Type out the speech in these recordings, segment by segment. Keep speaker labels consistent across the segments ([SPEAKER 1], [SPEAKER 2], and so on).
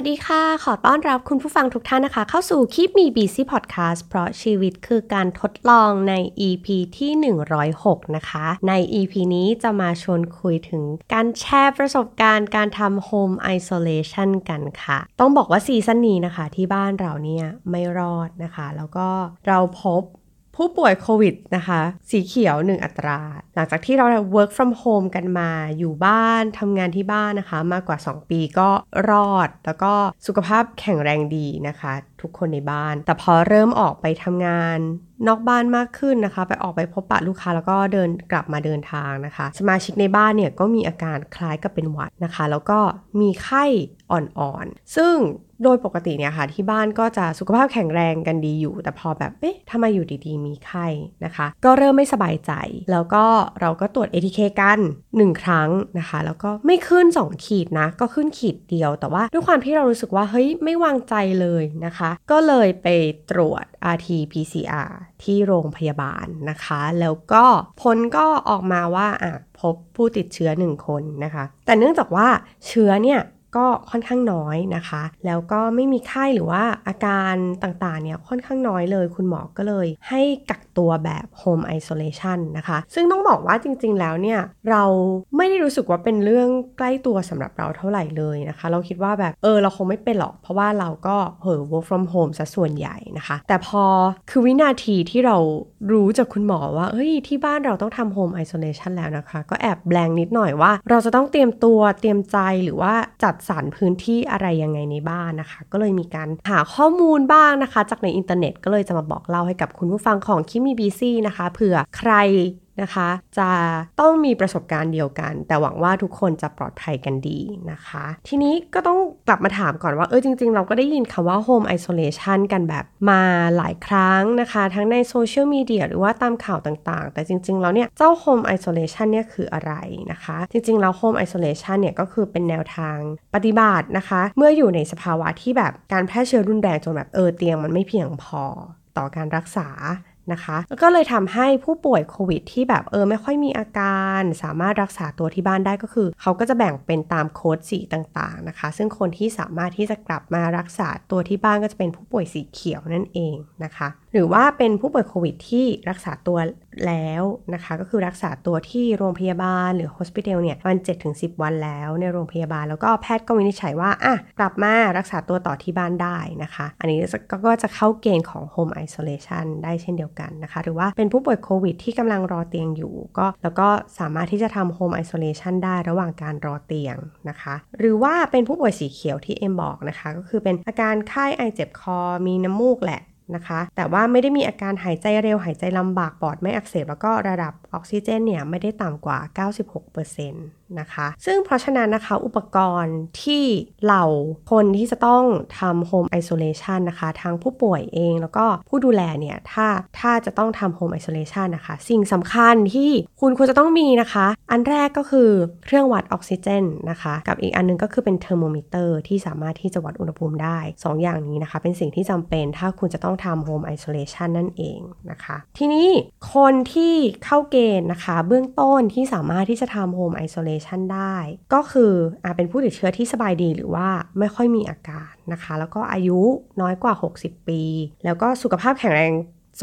[SPEAKER 1] วัสดีค่ะ ขอต้อนรับคุณผู้ฟังทุกท่านนะคะ เข้าสู่คลิปมี BC Podcast เพราะชีวิตคือการทดลองใน EP ที่ 106 นะคะ ใน EP นี้จะมาชวนคุยถึงการแชร์ประสบการณ์การทำ Home Isolation กันค่ะ ต้องบอกว่าซีซั่นนี้นะคะ ที่บ้านเราเนี่ยไม่รอดนะคะ แล้วก็เราพบผู้ป่วยโควิดนะคะ สีเขียว 1 อัตรา หลังจากที่เรา work from home กันมาอยู่บ้านทำงานที่บ้านนะคะ มากกว่า 2 ปีก็รอด แล้วก็สุขภาพแข็งแรงดีนะคะ ทุกคนในบ้าน แต่พอเริ่มออกไปทำงานนอกบ้านมากขึ้นนะคะ ไปออกไปพบปะลูกค้าแล้วก็เดินกลับมาเดินทางนะคะ สมาชิกในบ้านเนี่ยก็มีอาการคล้ายกับเป็นหวัดนะคะ แล้วก็มีไข้อ่อนๆ ซึ่งโดยปกติเนี่ยค่ะที่บ้านก็จะสุขภาพแข็งแรงกันดีอยู่ แต่พอแบบเอ๊ะทำไมอยู่ดีๆ มีไข้นะคะ ก็เริ่มไม่สบายใจ แล้วก็เราก็ตรวจ ATK กัน 1 ครั้งนะคะ แล้วก็ไม่ขึ้น 2 ขีดนะ ก็ขึ้นขีดเดียว แต่ว่าด้วยความที่เรารู้สึกว่า เฮ้ย ไม่วางใจเลยนะคะ ก็เลยไปตรวจ RT-PCR ที่โรงพยาบาลนะคะ แล้วก็ผลก็ออกมาว่าอะพบผู้ติดเชื้อ 1 คนนะคะ แต่เนื่องจากว่าเชื้อเนี่ย ก็ค่อนข้างน้อยนะคะ แล้วก็ไม่มีไข้หรือว่าอาการต่างๆเนี่ยค่อนข้างน้อยเลย คุณหมอก็เลย ให้กักตัวแบบ Home Isolation นะคะ ซึ่งต้องบอกว่าจริงๆแล้วเนี่ยเราไม่ได้รู้สึกว่าเป็นเรื่องใกล้ตัวสำหรับเราเท่าไหร่เลยนะคะ เราคิดว่าแบบเออเราคงไม่เป็นหรอก เพราะว่าเราก็เออ work from home ซะส่วนใหญ่นะคะ แต่พอคือวินาทีที่เรารู้จากคุณหมอว่าเฮ้ยที่บ้านเราต้องทำ Home Isolation แล้วนะคะ ก็แอบแบงนิดหน่อยว่า เราจะต้องเตรียมตัวเตรียมใจหรือว่าจัดสรรพื้นที่อะไรยังไงในบ้านนะคะ ก็เลยมีการหาข้อมูลบ้างนะคะ จากในอินเทอร์เน็ตก็เลยจะมาบอกเล่าให้กับคุณผู้ฟังของคิมีบีซี่นะคะเผื่อใคร นะคะ จะต้องมีประสบการณ์เดียวกัน แต่หวังว่าทุกคนจะปลอดภัยกันดีนะคะ ทีนี้ก็ต้องกลับมาถามก่อนว่าเออจริง ๆ เราก็ได้ยินคำว่า home isolation กันแบบมาหลายครั้งนะคะ ทั้งในโซเชียลมีเดียหรือว่าตามข่าวต่างๆ แต่จริง ๆ แล้วเนี่ย เจ้า home isolation เนี่ยคืออะไรนะคะ จริง ๆ แล้ว home isolation เนี่ยก็คือเป็นแนวทางปฏิบัตินะคะ เมื่ออยู่ในสภาวะที่แบบการแพร่เชื้อรุนแรงจนแบบเออเตียงมันไม่เพียงพอต่อการรักษา นะคะก็เลยทำให้ผู้ป่วยโควิดที่แบบเออไม่ค่อยมีอาการ สามารถรักษาตัวที่บ้านได้ก็คือ เขาก็จะแบ่งเป็นตามโค้ดสีต่างๆนะคะ ซึ่งคนที่สามารถที่จะกลับมารักษาตัวที่บ้านก็จะเป็นผู้ป่วยสีเขียวนั่นเองนะคะหรือว่าเป็นผู้ป่วยโควิดที่รักษาตัวแล้วนะคะ ก็คือรักษาตัวที่โรงพยาบาลหรือโฮสพิทอลเนี่ยวัน7-10 วันแล้วในโรงพยาบาล แล้วก็แพทย์ก็วินิจฉัยว่าอะกลับมารักษาตัวต่อที่บ้านได้นะคะ อันนี้ก็จะเข้าเกณฑ์ของ Home Isolation ได้เช่นเดียวกันนะคะ หรือว่าเป็นผู้ป่วยโควิดที่กำลังรอเตียงอยู่ ก็แล้วก็สามารถที่จะทำ Home Isolation ได้ระหว่างการรอเตียงนะคะ หรือว่าเป็นผู้ป่วยสีเขียวที่เอ็มบอกนะคะ ก็คือเป็นอาการไข้ไอเจ็บคอมีน้ำมูกแหละ นะคะ แต่ว่าไม่ได้มีอาการหายใจเร็วหายใจลำบากปอดไม่อักเสบแล้วก็ระดับออกซิเจนเนี่ยไม่ได้ต่ำกว่า 96%นะคะ ซึ่งเพราะฉะนั้นนะคะอุปกรณ์ที่เหล่าคนที่จะต้องทำ Home Isolation นะคะทั้งผู้ป่วยเองแล้วก็ผู้ดูแลเนี่ยถ้าถ้าจะต้องทำ Home Isolation นะคะ สิ่งสำคัญที่คุณควรจะต้องมีนะคะ อันแรกก็คือเครื่องวัดออกซิเจนนะคะ กับอีกอันนึงก็คือเป็นเทอร์โมมิเตอร์ที่สามารถที่จะวัดอุณหภูมิได้ 2ออย่างนี้นะคะ เป็นสิ่งที่จำเป็นถ้าคุณจะต้องทำ Home Isolation นั่นเองนะคะ ทีนี้คนที่เข้าเกณฑ์นะคะ เบื้องต้นที่สามารถที่จะทำ Home Isolation ได้ ก็คืออาเป็นผู้ติดเชื้อที่สบายดีหรือว่าไม่ค่อยมีอาการนะคะ แล้วก็อายุน้อยกว่า 60 ปี แล้วก็สุขภาพแข็งแรง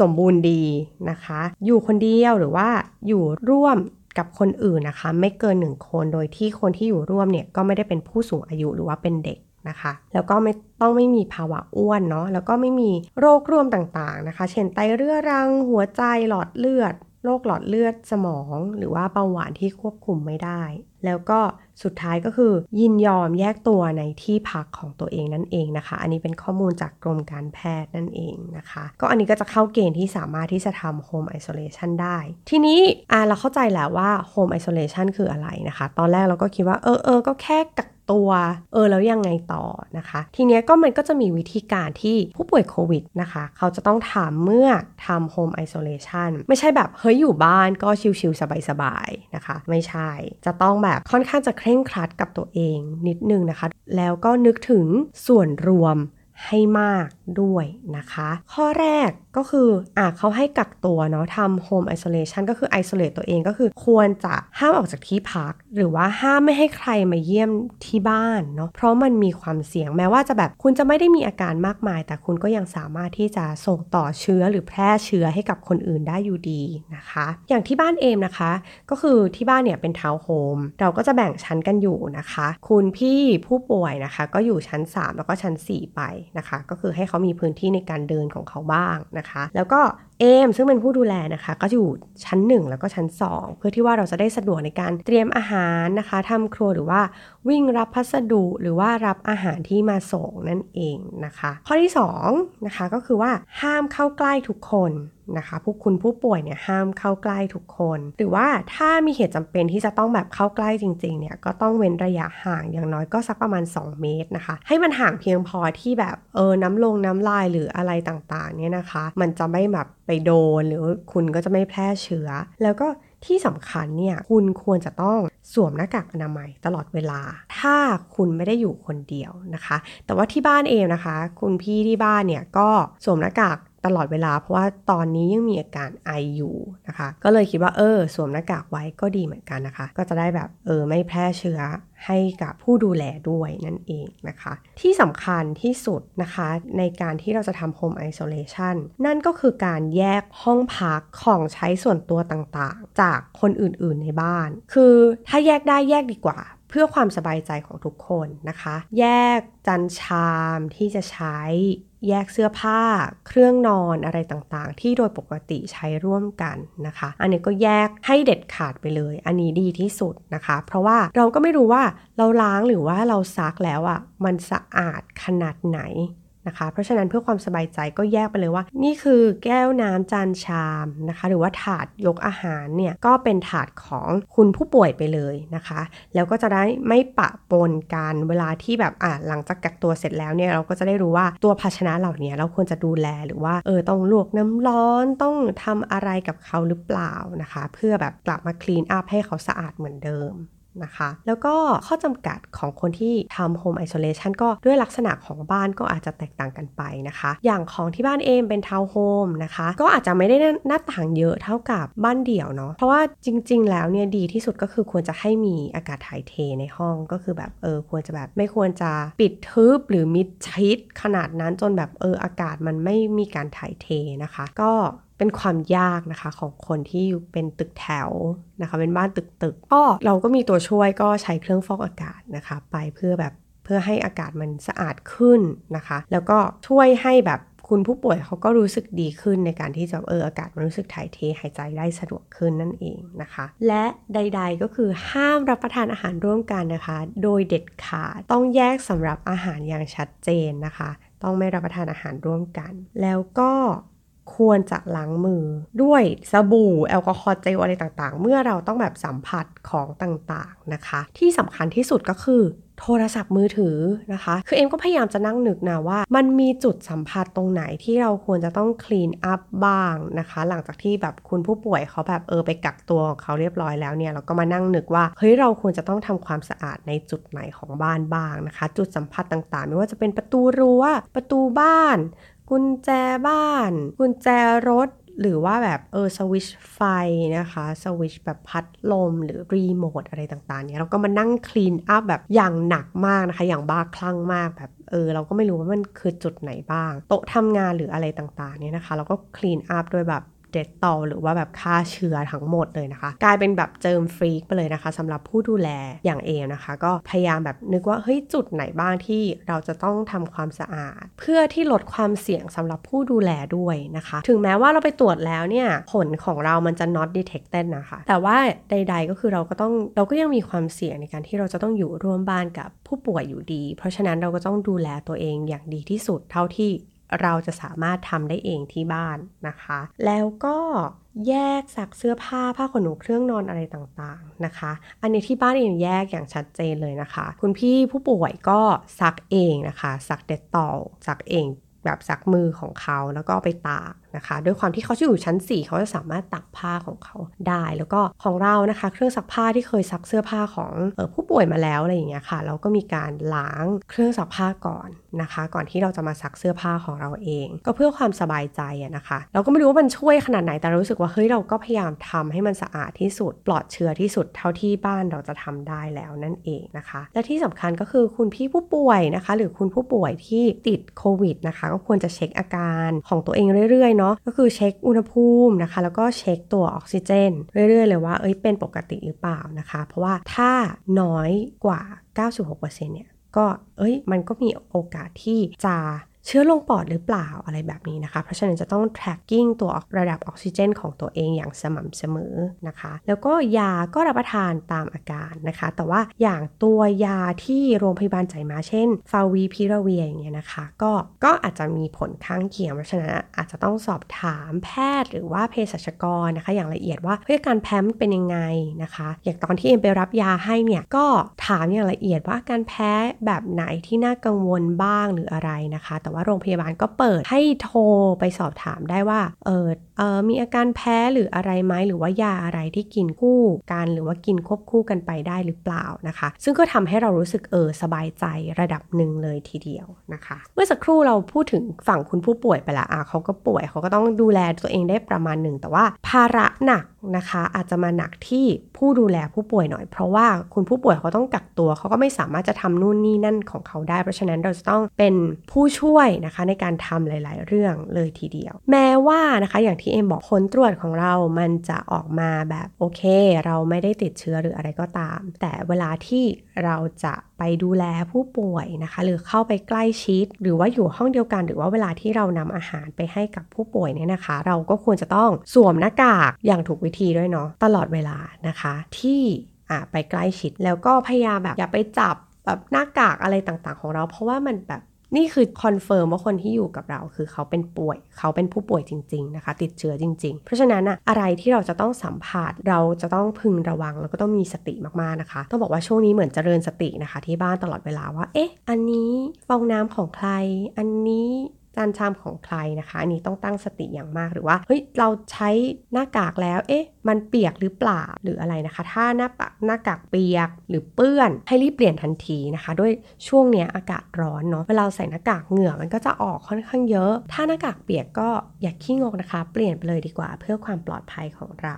[SPEAKER 1] สมบูรณ์ดีนะคะ อยู่คนเดียวหรือว่าอยู่ร่วมกับคนอื่นนะคะ ไม่เกินหนึ่งคนโดยที่คนที่อยู่ร่วมเนี่ยก็ไม่ได้เป็นผู้สูงอายุหรือว่าเป็นเด็กนะคะ แล้วก็ไม่ต้องไม่มีภาวะอ้วนเนาะแล้วก็ไม่มีโรคร่วมต่างๆนะคะ เช่นไตเรื้อรังหัวใจหลอดเลือด โรคหลอดเลือดสมอง หรือว่าเบาหวานที่ควบคุมไม่ได้ แล้วก็สุดท้ายก็คือ ยินยอมแยกตัวในที่พักของตัวเองนั่นเองนะคะ อันนี้เป็นข้อมูลจากกรมการแพทย์นั่นเองนะคะ ก็อันนี้ก็จะเข้าเกณฑ์ที่สามารถที่จะทำ home isolation ได้ ทีนี้อ่าเราเข้าใจแล้วว่า home isolation คืออะไรนะคะ ตอนแรกเราก็คิดว่าเออเออก็แค่กัก ตัว เออแล้วยังไงต่อนะคะ ทีเนี้ยก็มันก็จะมีวิธีการที่ผู้ป่วยโควิดนะคะ เขาจะต้องทำเมื่อทำ home isolation ไม่ใช่แบบเฮ้ยอยู่บ้านก็ชิวๆสบายๆนะคะ ไม่ใช่ จะต้องแบบค่อนข้างจะเคร่งครัดกับตัวเองนิดนึงนะคะ แล้วก็นึกถึงส่วนรวมให้มาก ด้วยนะคะ ข้อแรกก็คืออะเขาให้กักตัวเนาะทำ home isolation ก็คือ isolate ตัวเองก็คือควรจะห้ามออกจากที่พัก หรือว่าห้ามไม่ให้ใครมาเยี่ยมที่บ้านเนาะเพราะมันมีความเสี่ยงแม้ว่าจะแบบคุณจะไม่ได้มีอาการมากมาย แต่คุณก็ยังสามารถที่จะส่งต่อเชื้อหรือแพร่เชื้อให้กับคนอื่นได้อยู่ดีนะคะ อย่างที่บ้านเอมนะคะ ก็คือที่บ้านเนี่ยเป็นทาวน์โฮมเราก็จะแบ่งชั้นกันอยู่นะคะ คุณพี่ผู้ป่วยนะคะ ก็อยู่ชั้น 3 แล้วก็ชั้น 4 ไปนะคะ ก็คือให้เขามีพื้นที่ในการเดินของเขาบ้างนะคะ แล้วก็เอมซึ่งเป็นผู้ดูแลนะคะ ก็อยู่ชั้น 1 แล้วก็ชั้น 2 เพื่อที่ว่าเราจะได้สะดวกในการเตรียมอาหารนะคะทำครัวหรือว่าวิ่งรับพัสดุหรือว่ารับอาหารที่มาส่งนั่นเองนะคะ ข้อที่2นะคะก็คือว่าห้ามเข้าใกล้ทุกคน นะคะพวกคุณผู้ป่วยเนี่ยห้ามเข้าใกล้ทุกคน หรือว่าถ้ามีเหตุจำเป็นที่จะต้องแบบเข้าใกล้จริงๆเนี่ยก็ต้องเว้นระยะห่างอย่างน้อยก็สักประมาณ 2 เมตรนะคะ ให้มันห่างเพียงพอที่แบบเออน้ำลงน้ำลายหรืออะไรต่างๆเนี่ยนะคะ มันจะไม่แบบไปโดนหรือคุณก็จะไม่แพร่เชื้อ แล้วก็ที่สำคัญเนี่ยคุณควรจะต้องสวมหน้ากากอนามัยตลอดเวลา ถ้าคุณไม่ได้อยู่คนเดียวนะคะ แต่ว่าที่บ้านเองนะคะ คุณพี่ที่บ้านเนี่ยก็สวมหน้ากาก ตลอดเวลา เพราะว่าตอนนี้ยังมีอาการไออยู่นะคะ ก็เลยคิดว่าเออสวมหน้ากากไว้ก็ดีเหมือนกันนะคะ ก็จะได้แบบเออไม่แพร่เชื้อให้กับผู้ดูแลด้วยนั่นเองนะคะ ที่สำคัญที่สุดนะคะในการที่เราจะทำ Home Isolation นั่นก็คือการแยกห้องพักของใช้ส่วนตัวต่างๆ จากคนอื่นๆในบ้าน คือถ้าแยกได้แยกดีกว่า พื่อความสบายใจของทุกคนนะคะ แยกจานชามที่จะใช้แยกเสื้อผ้า เครื่องนอนอะไรต่างๆ ที่โดยปกติใช้ร่วมกันนะคะ อันนี้ก็แยกให้เด็ดขาดไปเลย อันนี้ดีที่สุดนะคะ เพราะว่าเราก็ไม่รู้ว่าเราล้างหรือว่าเราซักแล้วอะ่ะมันสะอาดขนาดไหน นะคะ เพราะฉะนั้นเพื่อความสบายใจก็แยกไปเลยว่า นี่คือแก้วน้ำจานชามนะคะ หรือว่าถาดยกอาหารเนี่ยก็เป็นถาดของคุณผู้ป่วยไปเลยนะคะ แล้วก็จะได้ไม่ปะปนกันเวลาที่แบบอ่าหลังจากกักตัวเสร็จแล้วเนี่ยเราก็จะได้รู้ว่าตัวภาชนะเหล่านี้เราควรจะดูแลหรือว่าเออต้องลวกน้ำร้อนต้องทำอะไรกับเขาหรือเปล่านะคะ เพื่อแบบกลับมา clean up ให้เขาสะอาดเหมือนเดิม นะคะ แล้วก็ข้อจำกัดของคนที่ทำ home isolation ก็ด้วยลักษณะของบ้านก็อาจจะแตกต่างกันไปนะคะ อย่างของที่บ้านเองเป็นทาวน์โฮมนะคะ ก็อาจจะไม่ได้หน้าต่างเยอะเท่ากับบ้านเดี่ยวเนาะ เพราะว่าจริง ๆ แล้วเนี่ยดีที่สุดก็คือควรจะให้มีอากาศถ่ายเทในห้องก็คือแบบเออควรจะแบบไม่ควรจะปิดทึบหรือมิดชิดขนาดนั้นจนแบบเอออากาศมันไม่มีการถ่ายเทนะคะ ก็ เป็นความยากนะคะของคนที่อยู่เป็นตึกแถวนะคะเป็นบ้านตึกตึกก็เราก็มีตัวช่วยก็ใช้เครื่องฟอกอากาศนะคะไปเพื่อแบบเพื่อให้อากาศมันสะอาดขึ้นนะคะ แล้วก็ช่วยให้แบบคุณผู้ป่วยเขาก็รู้สึกดีขึ้นในการที่จะเอออากาศมันรู้สึกถ่ายเทหายใจได้สะดวกขึ้นนั่นเองนะคะ และใด ๆก็คือห้ามรับประทานอาหารร่วมกันนะคะ โดยเด็ดขาดต้องแยกสำหรับอาหารอย่างชัดเจนนะคะ ต้องไม่รับประทานอาหารร่วมกัน แล้วก็ ควรจะล้างมือ ด้วยสบู่แอลกอฮอล์เจลอะไรต่างๆ เมื่อเราต้องแบบสัมผัสของต่างๆนะคะ ที่สำคัญที่สุดก็คือโทรศัพท์มือถือนะคะ คือเอ็มก็พยายามจะนั่งนึกนะว่า มันมีจุดสัมผัสตรงไหนที่เราควรจะต้องคลีนอัพบ้างนะคะ หลังจากที่แบบคุณผู้ป่วยเขาแบบเออไปกักตัวของเขาเรียบร้อยแล้วเนี่ยเราก็มานั่งนึกว่าเฮ้ยเราควรจะต้องทำความสะอาดในจุดไหนของบ้านบ้างนะคะ จุดสัมผัสต่างๆ ไม่ว่าจะเป็นประตูรั้วประตูบ้าน กุญแจบ้าน กุญแจรถ หรือว่าแบบเออสวิชไฟนะคะสวิชแบบพัดลมหรือรีโมทอะไรต่างๆเนี่ยเราก็มานั่งคลีนอัพแบบอย่างหนักมากนะคะ อย่างบ้าคลั่งมากแบบเออเราก็ไม่รู้ว่ามันคือจุดไหนบ้าง โต๊ะทำงานหรืออะไรต่างๆเนี่ยนะคะ เราก็คลีนอัพด้วยแบบ เดตตอลหรือว่าแบบฆ่าเชื้อทั้งหมดเลยนะคะ กลายเป็นแบบเจิมฟรีกไปเลยนะคะสำหรับผู้ดูแลอย่างเอมนะคะ ก็พยายามแบบนึกว่าเฮ้ยจุดไหนบ้างที่เราจะต้องทำความสะอาด เพื่อที่ลดความเสี่ยงสำหรับผู้ดูแลด้วยนะคะ ถึงแม้ว่าเราไปตรวจแล้วเนี่ยผลของเรามันจะ not detected นะคะ แต่ว่าใด ๆ ก็คือเราก็ต้องเราก็ยังมีความเสี่ยงในการที่เราจะต้องอยู่ร่วมบ้านกับผู้ป่วยอยู่ดี เพราะฉะนั้นเราก็ต้องดูแลตัวเองอย่างดีที่สุดเท่าที่ เราจะสามารถทำได้เองที่บ้านนะคะ แล้วก็แยกซักเสื้อผ้าผ้าขนหนูเครื่องนอนอะไรต่างๆนะคะ อันนี้ที่บ้านเองแยกอย่างชัดเจนเลยนะคะ คุณพี่ผู้ป่วยก็ซักเองนะคะซักเด็ดตอลซักเองแบบซักมือของเขาแล้วก็ไปตาก นะคะ ด้วยความที่เขาอยู่ชั้น 4 เขาจะสามารถตักผ้าของเขาได้ แล้วก็ของเรานะคะ เครื่องซักผ้าที่เคยซักเสื้อผ้าของออผู้ป่วยมาแล้วอะไรอย่างเงี้ยค่ะ เราก็มีการล้างเครื่องซักผ้าก่อนนะคะ ก่อนที่เราจะมาซักเสื้อผ้าของเราเอง ก็เพื่อความสบายใจนะคะ เราก็ไม่รู้ว่ามันช่วยขนาดไหนแต่รู้สึกว่าเฮ้ยเราก็พยายามทำให้มันสะอาดที่สุด ปลอดเชื้อที่สุดเท่าที่บ้านเราจะทำได้แล้วนั่นเองนะคะ และที่สำคัญก็คือคุณพี่ผู้ป่วยนะคะ หรือคุณผู้ป่วยที่ติดโควิดนะคะก็ควรจะเช็คอาการของตัวเองเรื่อยๆเนาะก็คือเช็คอุณหภูมินะคะ แล้วก็เช็คตัวออกซิเจน เรื่อยๆ เลยว่าเอ้ยเป็นปกติหรือเปล่านะคะ เพราะว่าถ้าน้อยกว่า 96%เนี่ยก็เอ้ยมันก็มีโอกาสที่จะ เชื้อลงปอดหรือเปล่าอะไรแบบนี้นะคะ เพราะฉะนั้นจะต้อง tracking ตัวระดับออกซิเจน ของตัวเองอย่างสม่ำเสมอนะคะ แล้วก็ยาก็รับประทานตามอาการนะคะ แต่ว่าอย่างตัวยาที่โรงพยาบาลจ่ายมาเช่นฟาวีพิราเวียอย่างเงี้ยนะคะ ก็ก็อาจจะมีผลข้างเคียง เพราะฉะนั้นอาจจะต้องสอบถามแพทย์หรือว่าเภสัชกรนะคะ อย่างละเอียดว่าเพื่อการแพ้เป็นยังไงนะคะ อย่างตอนที่เอ็มไปรับยาให้เนี่ยก็ถามอย่างละเอียดว่าการแพ้แบบไหนที่น่ากังวลบ้างหรืออะไรนะคะ แต่ว่าโรงพยาบาลก็เปิดให้โทรไปสอบถามได้ว่า เออเออมีอาการแพ้หรืออะไรไหมหรือว่ายาอะไรที่กินคู่กันหรือว่ากินควบคู่กันไปได้หรือเปล่านะคะ ซึ่งก็ทำให้เรารู้สึกเออสบายใจระดับหนึ่งเลยทีเดียวนะคะ เมื่อสักครู่เราพูดถึงฝั่งคุณผู้ป่วยไปละอะเขาก็ป่วยเขาก็ต้องดูแลตัวเองได้ประมาณหนึ่งแต่ว่าภาระหนักนะคะอาจจะมาหนักที่ผู้ดูแลผู้ป่วยหน่อย เพราะว่าคุณผู้ป่วยเขาต้องกักตัวเขาก็ไม่สามารถจะทำนู่นนี่นั่นของเขาได้ เพราะฉะนั้นเราจะต้องเป็นผู้ช่วยนะคะในการทำหลาย ๆ เรื่องเลยทีเดียว แม้ว่านะคะอย่างที่เอ็มบอกผลตรวจของเรามันจะออกมาแบบโอเค เราไม่ได้ติดเชื้อหรืออะไรก็ตาม แต่เวลาที่เราจะไปดูแลผู้ป่วยนะคะ หรือเข้าไปใกล้ชิด หรือว่าอยู่ห้องเดียวกัน หรือว่าเวลาที่เรานำอาหารไปให้กับผู้ป่วยเนี่ยนะคะ เราก็ควรจะต้องสวมหน้ากากอย่างถูกวิธีด้วยเนาะตลอดเวลานะคะ ที่อ่าไปใกล้ชิดแล้วก็พยายามแบบอย่าไปจับแบบหน้ากากอะไรต่างๆ ของเรา เพราะว่ามันแบบ นี่คือ confirm ว่าคนที่อยู่กับเราคือเขาเป็นป่วย เขาเป็นผู้ป่วยจริง ๆ นะคะ ติดเชื้อจริง ๆ เพราะฉะนั้นอะอะไรที่เราจะต้องสัมผัสเราจะต้องพึงระวังแล้วก็ต้องมีสติมากๆนะคะ ต้องบอกว่าช่วงนี้เหมือนเจริญสตินะคะ ที่บ้านตลอดเวลาว่า เอ๊ะ อันนี้ฟองน้ำของใคร อันนี้ จานชามของใครนะคะอันนี้ต้องตั้งสติอย่างมากหรือว่าเฮ้ยเราใช้หน้ากากแล้ว เอ๊ะ มันเปียกหรือเปล่าหรืออะไรนะคะ ถ้าหน้าปากหน้ากากเปียกหรือเปื้อน ให้รีบเปลี่ยนทันทีนะคะ ด้วยช่วงเนี้ยอากาศร้อนเนาะเวลาใส่หน้ากากเหงื่อมันก็จะออกค่อนข้างเยอะ ถ้าหน้ากากเปียกก็อย่าขี้งกนะคะ เปลี่ยนไปเลยดีกว่า เพื่อความปลอดภัยของเรา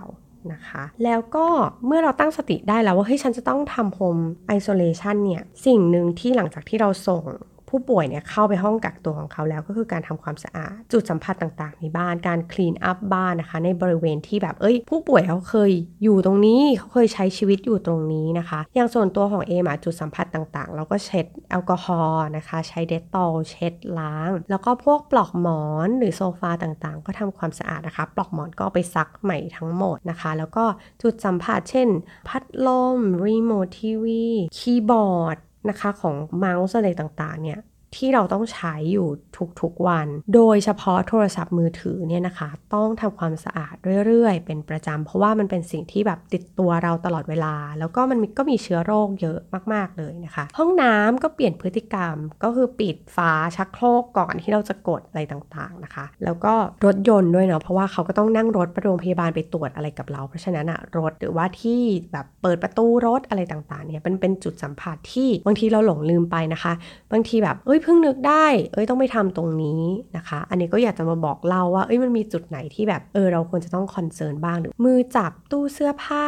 [SPEAKER 1] นะคะแล้วก็เมื่อเราตั้งสติได้แล้วว่าเฮ้ยฉันจะต้องทำ home isolation เนี่ย สิ่งหนึ่งที่หลังจากที่เราส่ง ผู้ป่วยเนี่ยเข้าไปห้องกักตัวของเขาแล้วก็คือการทำความสะอาด จุดสัมผัสต่างๆ ในบ้านการ clean up บ้านนะคะ ในบริเวณที่แบบเอ้ย ผู้ป่วยเขาเคยอยู่ตรงนี้เขาเคยใช้ชีวิตอยู่ตรงนี้นะคะ อย่างส่วนตัวของเอมอะจุดสัมผัสต่างๆ เราก็เช็ดแอลกอฮอล์นะคะ ใช้ Dettol เช็ดล้าง แล้วก็พวกปลอกหมอนหรือโซฟาต่างๆ ก็ทำความสะอาดนะคะ ปลอกหมอนก็ไปซักใหม่ทั้งหมดนะคะ แล้วก็จุดสัมผัสเช่น พัดลมรีโมททีวีคีย์บอร์ด นะคะของเมาส์อะไรต่างๆเนี่ย ที่เราต้องใช้อยู่ทุกๆวัน โดยเฉพาะโทรศัพท์มือถือเนี่ยนะคะ ต้องทำความสะอาดเรื่อยๆ เป็นประจำเพราะว่ามันเป็นสิ่งที่แบบติดตัวเราตลอดเวลา แล้วก็มันก็มีเชื้อโรคเยอะมากๆเลยนะคะ ห้องน้ำก็เปลี่ยนพฤติกรรมก็คือปิดฝาชักโครกก่อนที่เราจะกดอะไรต่างๆนะคะ แล้วก็รถยนต์ด้วยเนาะเพราะว่าเขาก็ต้องนั่งรถไปโรงพยาบาลไปตรวจอะไรกับเรา เพราะฉะนั้นอะรถหรือว่าที่แบบเปิดประตูรถอะไรต่างๆเนี่ยเป็นเป็นจุดสัมผัสที่บางทีเราหลงลืมไปนะคะ บางทีแบบเอ้ยเพิ่งนึกได้ เอ้ยต้องไปทำตรงนี้นะคะ อันนี้ก็อยากจะมาบอกเล่าว่าเอ้ยมันมีจุดไหนที่แบบเออเราควรจะต้องคอนเซิร์นบ้างหรือมือจับตู้เสื้อผ้า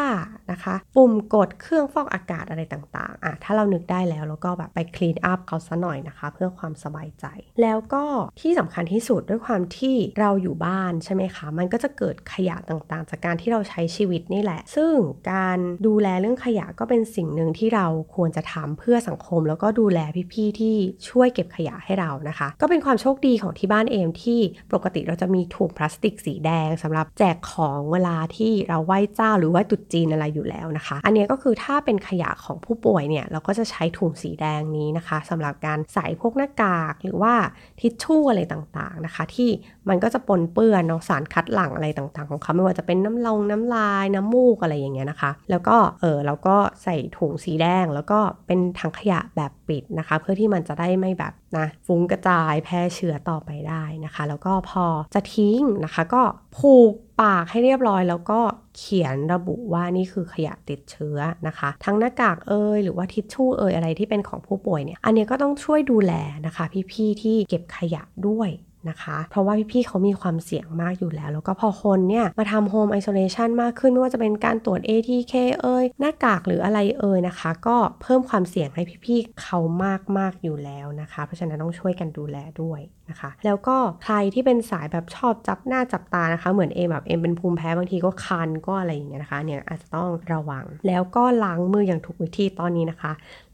[SPEAKER 1] นะคะ ปุ่มกดเครื่องฟอกอากาศอะไรต่างๆอะถ้าเรานึกได้แล้วแล้วก็แบบไปคลีนอัพเขาซะหน่อยนะคะ เพื่อความสบายใจ แล้วก็ที่สำคัญที่สุดด้วยความที่เราอยู่บ้านใช่ไหมคะ มันก็จะเกิดขยะต่างๆ จากการที่เราใช้ชีวิตนี่แหละ ซึ่งการดูแลเรื่องขยะก็เป็นสิ่งหนึ่งที่เราควรจะทำเพื่อสังคม แล้วก็ดูแลพี่ๆที่ช่วยเก็บก็บขยะให้เรานะคะ ก็เป็นความโชคดีของที่บ้านเอมที่ปกติเราจะมีถุงพลาสติกสีแดงสำหรับแจกของเวลาที่เราไหว้เจ้าหรือไหว้ตรุษจีนอะไรอยู่แล้วนะคะ อันนี้ก็คือถ้าเป็นขยะของผู้ป่วยเนี่ยเราก็จะใช้ถุงสีแดงนี้นะคะสำหรับการใส่พวกหน้ากากหรือว่าทิชชู่อะไรต่างๆนะคะ ที่มันก็จะปนเปื้อนเนาะสารคัดหลั่งอะไรต่างๆ ของเขาไม่ว่าจะเป็นน้ำลงน้ำลายน้ำมูกอะไรอย่างเงี้ยนะคะ แล้วก็เออเราก็ใส่ถุงสีแดงแล้วก็เป็นถังขยะแบบปิดนะคะ เพื่อที่มันจะได้ไม่แบบแบบนะฟุ้งกระจายแพร่เชื้อต่อไปได้นะคะ แล้วก็พอจะทิ้งนะคะ ก็ผูกปากให้เรียบร้อย แล้วก็เขียนระบุว่านี่คือขยะติดเชื้อนะคะ ทั้งหน้ากากเอยหรือว่าทิชชู่เอยอะไรที่เป็นของผู้ป่วยเนี่ยอันนี้ก็ต้องช่วยดูแลนะคะ พี่ๆที่เก็บขยะด้วย นะคะ เพราะว่าพี่ๆเขามีความเสี่ยงมากอยู่แล้ว แล้วก็พอคนเนี่ยมาทำโฮมไอโซเลชันมากขึ้นไม่ว่าจะเป็นการตรวจ ATK เอ่ยหน้ากากหรืออะไรเอ่ยนะคะ ก็เพิ่มความเสี่ยงให้พี่ๆเขามากมากอยู่แล้วนะคะ เพราะฉะนั้นต้องช่วยกันดูแลด้วย นะคะ แล้วก็ใครที่เป็นสายแบบชอบจับหน้าจับตานะคะ เหมือนเอมแบบเอมเป็นภูมิแพ้บางทีก็คันก็อะไรอย่างเงี้ยนะคะเนี่ยอาจจะต้องระวัง แล้วก็ล้างมืออย่างถูกวิธีตอนนี้นะคะ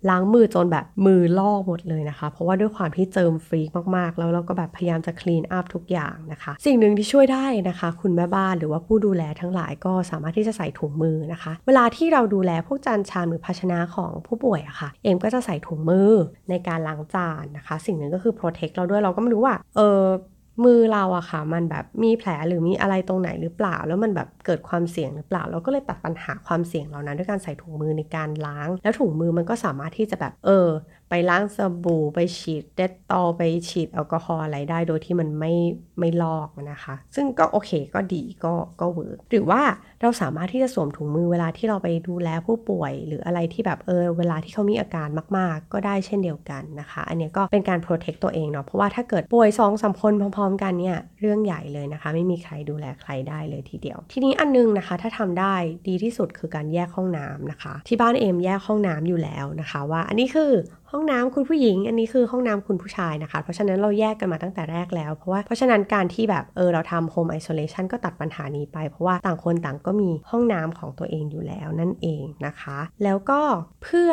[SPEAKER 1] ล้างมือจนแบบมือลอกหมดเลยนะคะ เพราะว่าด้วยความที่เจิมฟรีมากๆ แล้วเราก็แบบพยายามจะคลีนอัพทุกอย่างนะคะ สิ่งหนึ่งที่ช่วยได้นะคะ คุณแม่บ้านหรือว่าผู้ดูแลทั้งหลายก็สามารถที่จะใส่ถุงมือนะคะ เวลาที่เราดูแลพวกจานชามหรือภาชนะของผู้ป่วยอะคะ่ะ เอมก็จะใส่ถุงมือในการล้างจานนะคะ สิ่งหนึ่งก็คือโปรเทคเราด้วยเราก็ไม่รู้ว่าเออมือเราอะค่ะ มันแบบมีแผลหรือมีอะไรตรงไหนหรือเปล่า แล้วมันแบบเกิดความเสี่ยงหรือเปล่า เราก็เลยตัดปัญหาความเสี่ยงเหล่านั้นด้วยการใส่ถุงมือในการล้าง แล้วถุงมือมันก็สามารถที่จะแบบเออ ไปล้างสบู่ไปฉีด Dettol ไปฉีดแอลกอฮอล์อะไรได้โดยที่มันไม่ไม่ลอกนะคะ ซึ่งก็โอเคก็ดีก็ก็ work หรือว่าเราสามารถที่จะสวมถุงมือเวลาที่เราไปดูแลผู้ป่วย หรืออะไรที่แบบเออเวลาที่เขามีอาการมาก ๆ ก็ได้เช่นเดียวกันนะคะ อันนี้ก็เป็นการ protect ตัวเองเนาะเพราะว่าถ้าเกิดป่วยสองสามคนพร้อม ๆ กันเนี่ยเรื่องใหญ่เลยนะคะ ไม่มีใครดูแลใครได้เลยทีเดียว ทีนี้อันนึงนะคะ ถ้าทำได้ดีที่สุดคือการแยกห้องน้ำนะคะ ที่บ้านเอมแยกห้องน้ำอยู่แล้วนะคะ ว่าอันนี้คือห้องน้ำคุณผู้หญิง อันนี้คือห้องน้ำคุณผู้ชายนะคะ เพราะฉะนั้นเราแยกกันมาตั้งแต่แรกแล้ว เพราะว่าเพราะฉะนั้นการที่แบบเออเราทำโฮมไอโซเลชันก็ตัดปัญหานี้ไป เพราะว่าต่างคนต่างก็มีห้องน้ำของตัวเองอยู่แล้วนั่นเองนะคะ แล้วก็เพื่อ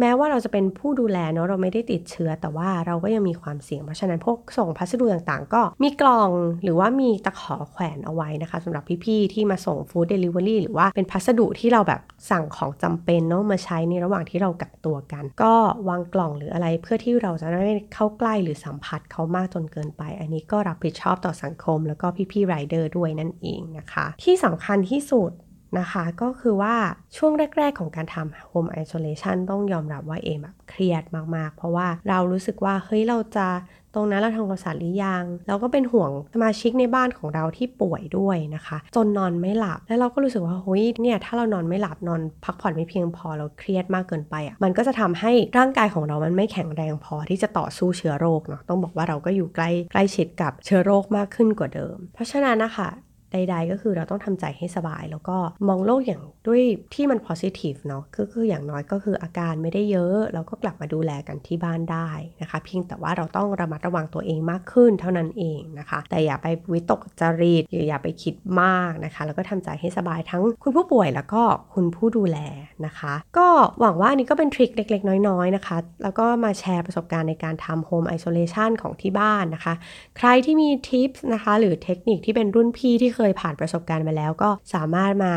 [SPEAKER 1] แม้ว่าเราจะเป็นผู้ดูแลเนาะเราไม่ได้ติดเชื้อ แต่ว่าเราก็ยังมีความเสี่ยงเพราะฉะนั้นพวกส่งพัสดุต่างๆ ก็มีกล่องหรือว่ามีตะขอแขวนเอาไว้นะคะสำหรับพี่ๆที่มาส่งฟู้ดเดลิเวอรี่หรือว่าเป็นพัสดุที่เราแบบสั่งของจำเป็นเนาะมาใช้ในระหว่างที่เรากักตัวกัน ก็วางกล่องหรืออะไรเพื่อที่เราจะไม่เข้าใกล้หรือสัมผัสเขามากจนเกินไป อันนี้ก็รับผิดชอบต่อสังคม แล้วก็พี่ๆไรเดอร์ด้วยนั่นเองนะคะ ที่สำคัญที่สุด นะคะ ก็คือว่าช่วงแรก ๆ ของการทำ Home Isolation ต้องยอมรับว่าเอมแบบเครียดมาก ๆ เพราะว่าเรารู้สึกว่า เฮ้ย เราจะตรงนั้นเราทำความสะอาดหรือยัง เราก็เป็นห่วงสมาชิกในบ้านของเราที่ป่วยด้วยนะคะ จนนอนไม่หลับ แล้วเราก็รู้สึกว่าเฮ้ยเนี่ยถ้าเรานอนไม่หลับนอนพักผ่อนไม่เพียงพอเราเครียดมากเกินไปอะ่ะ มันก็จะทำให้ร่างกายของเรามันไม่แข็งแรงพอที่จะต่อสู้เชื้อโรคเนาะต้องบอกว่าเราก็อยู่ใกล้ใกล้ชิดกับเชื้อโรคมากขึ้นกว่าเดิม เพราะฉะนั้นนะคะ ใด ๆ ก็คือเราต้องทำใจให้สบาย แล้วก็มองโลกอย่างด้วยที่มัน positive เนาะก็คืออย่างน้อยก็คืออาการไม่ได้เยอะ เราก็กลับมาดูแลกันที่บ้านได้นะคะ เพียงแต่ว่าเราต้องระมัดระวังตัวเองมากขึ้นเท่านั้นเองนะคะ แต่อย่าไปวิตกจริตหรืออย่าไปคิดมากนะคะ แล้วก็ทำใจให้สบายทั้งคุณผู้ป่วยแล้วก็คุณผู้ดูแลนะคะ ก็หวังว่านี้ก็เป็นทริคเล็ก ๆ น้อยๆนะคะ แล้วก็มาแชร์ประสบการณ์ในการทำโฮมไอโซเลชันของที่บ้านนะคะ ใครที่มีทิปนะคะหรือเทคนิคที่เป็นรุ่นพี่ที่เคยผ่านประสบการณ์มาแล้ว ก็สามารถมา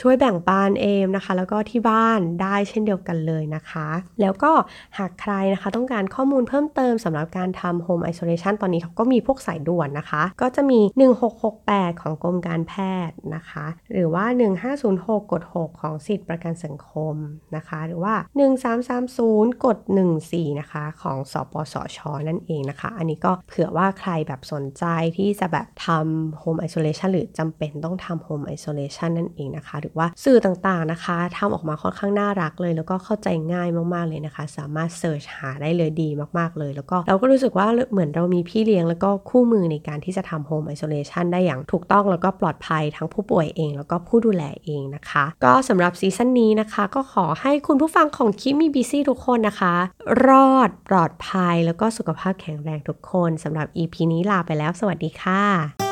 [SPEAKER 1] ช่วยแบ่งปันเอมนะคะ แล้วก็ที่บ้านได้เช่นเดียวกันเลยนะคะ แล้วก็หากใครนะคะต้องการข้อมูลเพิ่มเติมสำหรับการทำ Home Isolation ตอนนี้เขาก็มีพวกสายด่วนนะคะ ก็จะมี 1668 ของกรมการแพทย์นะคะ หรือว่า 1506 กด 6 ของสิทธิประกันสังคมนะคะ หรือว่า 1330 กด 14 นะคะ ของสปสช นั่นเองนะคะ อันนี้ก็เผื่อว่าใครแบบสนใจที่จะแบบทำ Home Isolation หรือจำเป็นต้องทำ Home Isolation นั่นเองนะคะ หรือว่าสื่อต่างๆนะคะทำออกมาค่อนข้างน่ารักเลย แล้วก็เข้าใจง่ายมากๆเลยนะคะ สามารถเสิร์ชหาได้เลยดีมากๆเลย แล้วก็เราก็รู้สึกว่าเหมือนเรามีพี่เลี้ยงแล้วก็คู่มือในการที่จะทำ home isolation ได้อย่างถูกต้องแล้วก็ปลอดภัยทั้งผู้ป่วยเอง แล้วก็ผู้ดูแลเองนะคะ ก็สำหรับ season นี้นะคะ ก็ขอให้คุณผู้ฟังของคิมีบีซี่ทุกคนนะคะ รอดปลอดภัยแล้วก็สุขภาพแข็งแรงทุกคนสำหรับ EP นี้ลาไปแล้ว สวัสดีค่ะ